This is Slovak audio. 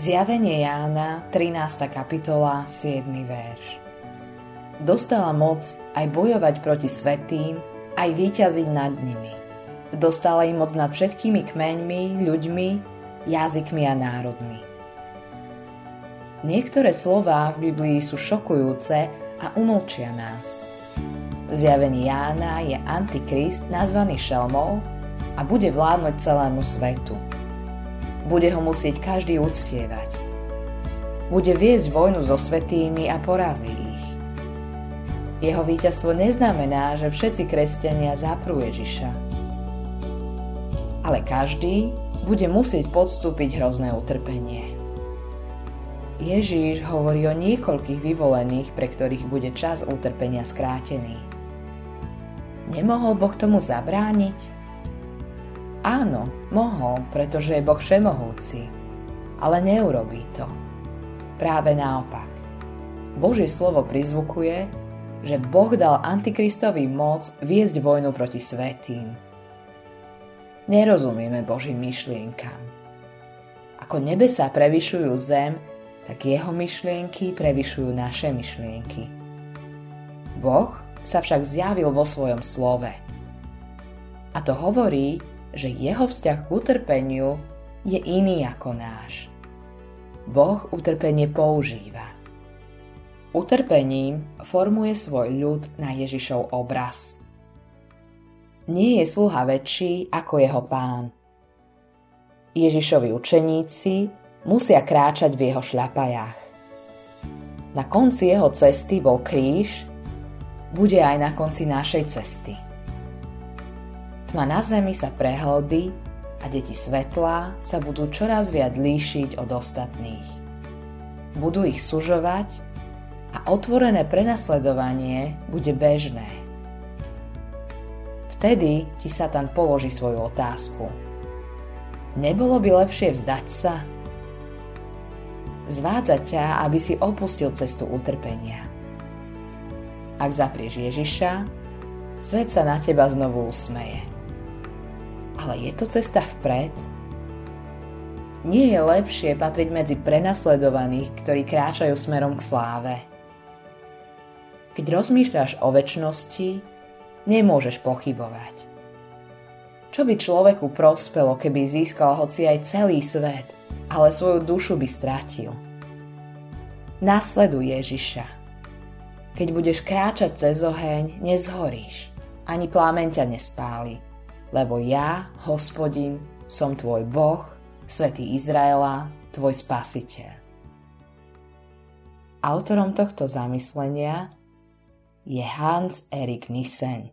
Zjavenie Jána, 13. kapitola, 7. verš. Dostala moc aj bojovať proti svetým, aj výťaziť nad nimi. Dostala im moc nad všetkými kmeňmi, ľuďmi, jazykmi a národmi. Niektoré slová v Biblii sú šokujúce a umlčia nás. V zjavení Jána je Antikrist nazvaný šelmou a bude vládnuť celému svetu – bude ho musieť každý uctievať. Bude viesť vojnu so svetými a porazí ich. Jeho víťazstvo neznamená, že všetci kresťania zaprú Ježiša. Ale každý bude musieť podstúpiť hrozné utrpenie. Ježíš hovorí o niekoľkých vyvolených, pre ktorých bude čas utrpenia skrátený. Nemohol Boh tomu zabrániť? Áno, mohol, pretože je Boh všemohúci, ale neurobí to. Práve naopak. Božie slovo prizvukuje, že Boh dal Antikristovi moc viesť vojnu proti svetým. Nerozumieme Božím myšlienkam. Ako nebesa prevyšujú zem, tak jeho myšlienky prevyšujú naše myšlienky. Boh sa však zjavil vo svojom slove. A to hovorí, že jeho vzťah k utrpeniu je iný ako náš. Boh utrpenie používa. Utrpením formuje svoj ľud na Ježišov obraz. Nie je sluha väčší ako jeho pán. Ježišovi učeníci musia kráčať v jeho šľapajách. Na konci jeho cesty bol kríž, bude aj na konci našej cesty. Tma na zemi sa prehlbí a deti svetla sa budú čoraz viac líšiť od ostatných. Budú ich sužovať a otvorené prenasledovanie bude bežné. Vtedy ti Satan položí svoju otázku. Nebolo by lepšie vzdať sa? Zvádza ťa, aby si opustil cestu utrpenia. Ak zaprieš Ježiša, svet sa na teba znovu usmeje. Ale je to cesta vpred? Nie je lepšie patriť medzi prenasledovaných, ktorí kráčajú smerom k sláve. Keď rozmýšľaš o väčšnosti, nemôžeš pochybovať. Čo by človeku prospelo, keby získal hoci aj celý svet, ale svoju dušu by stratil? Nasleduj Ježiša. Keď budeš kráčať cez oheň, nezhoríš, ani plámeň ťa nespáli lebo ja, hospodin, som tvoj Boh, Svetý Izraela, tvoj spasiteľ. Autorom tohto zamyslenia je Hans Erik Nissen.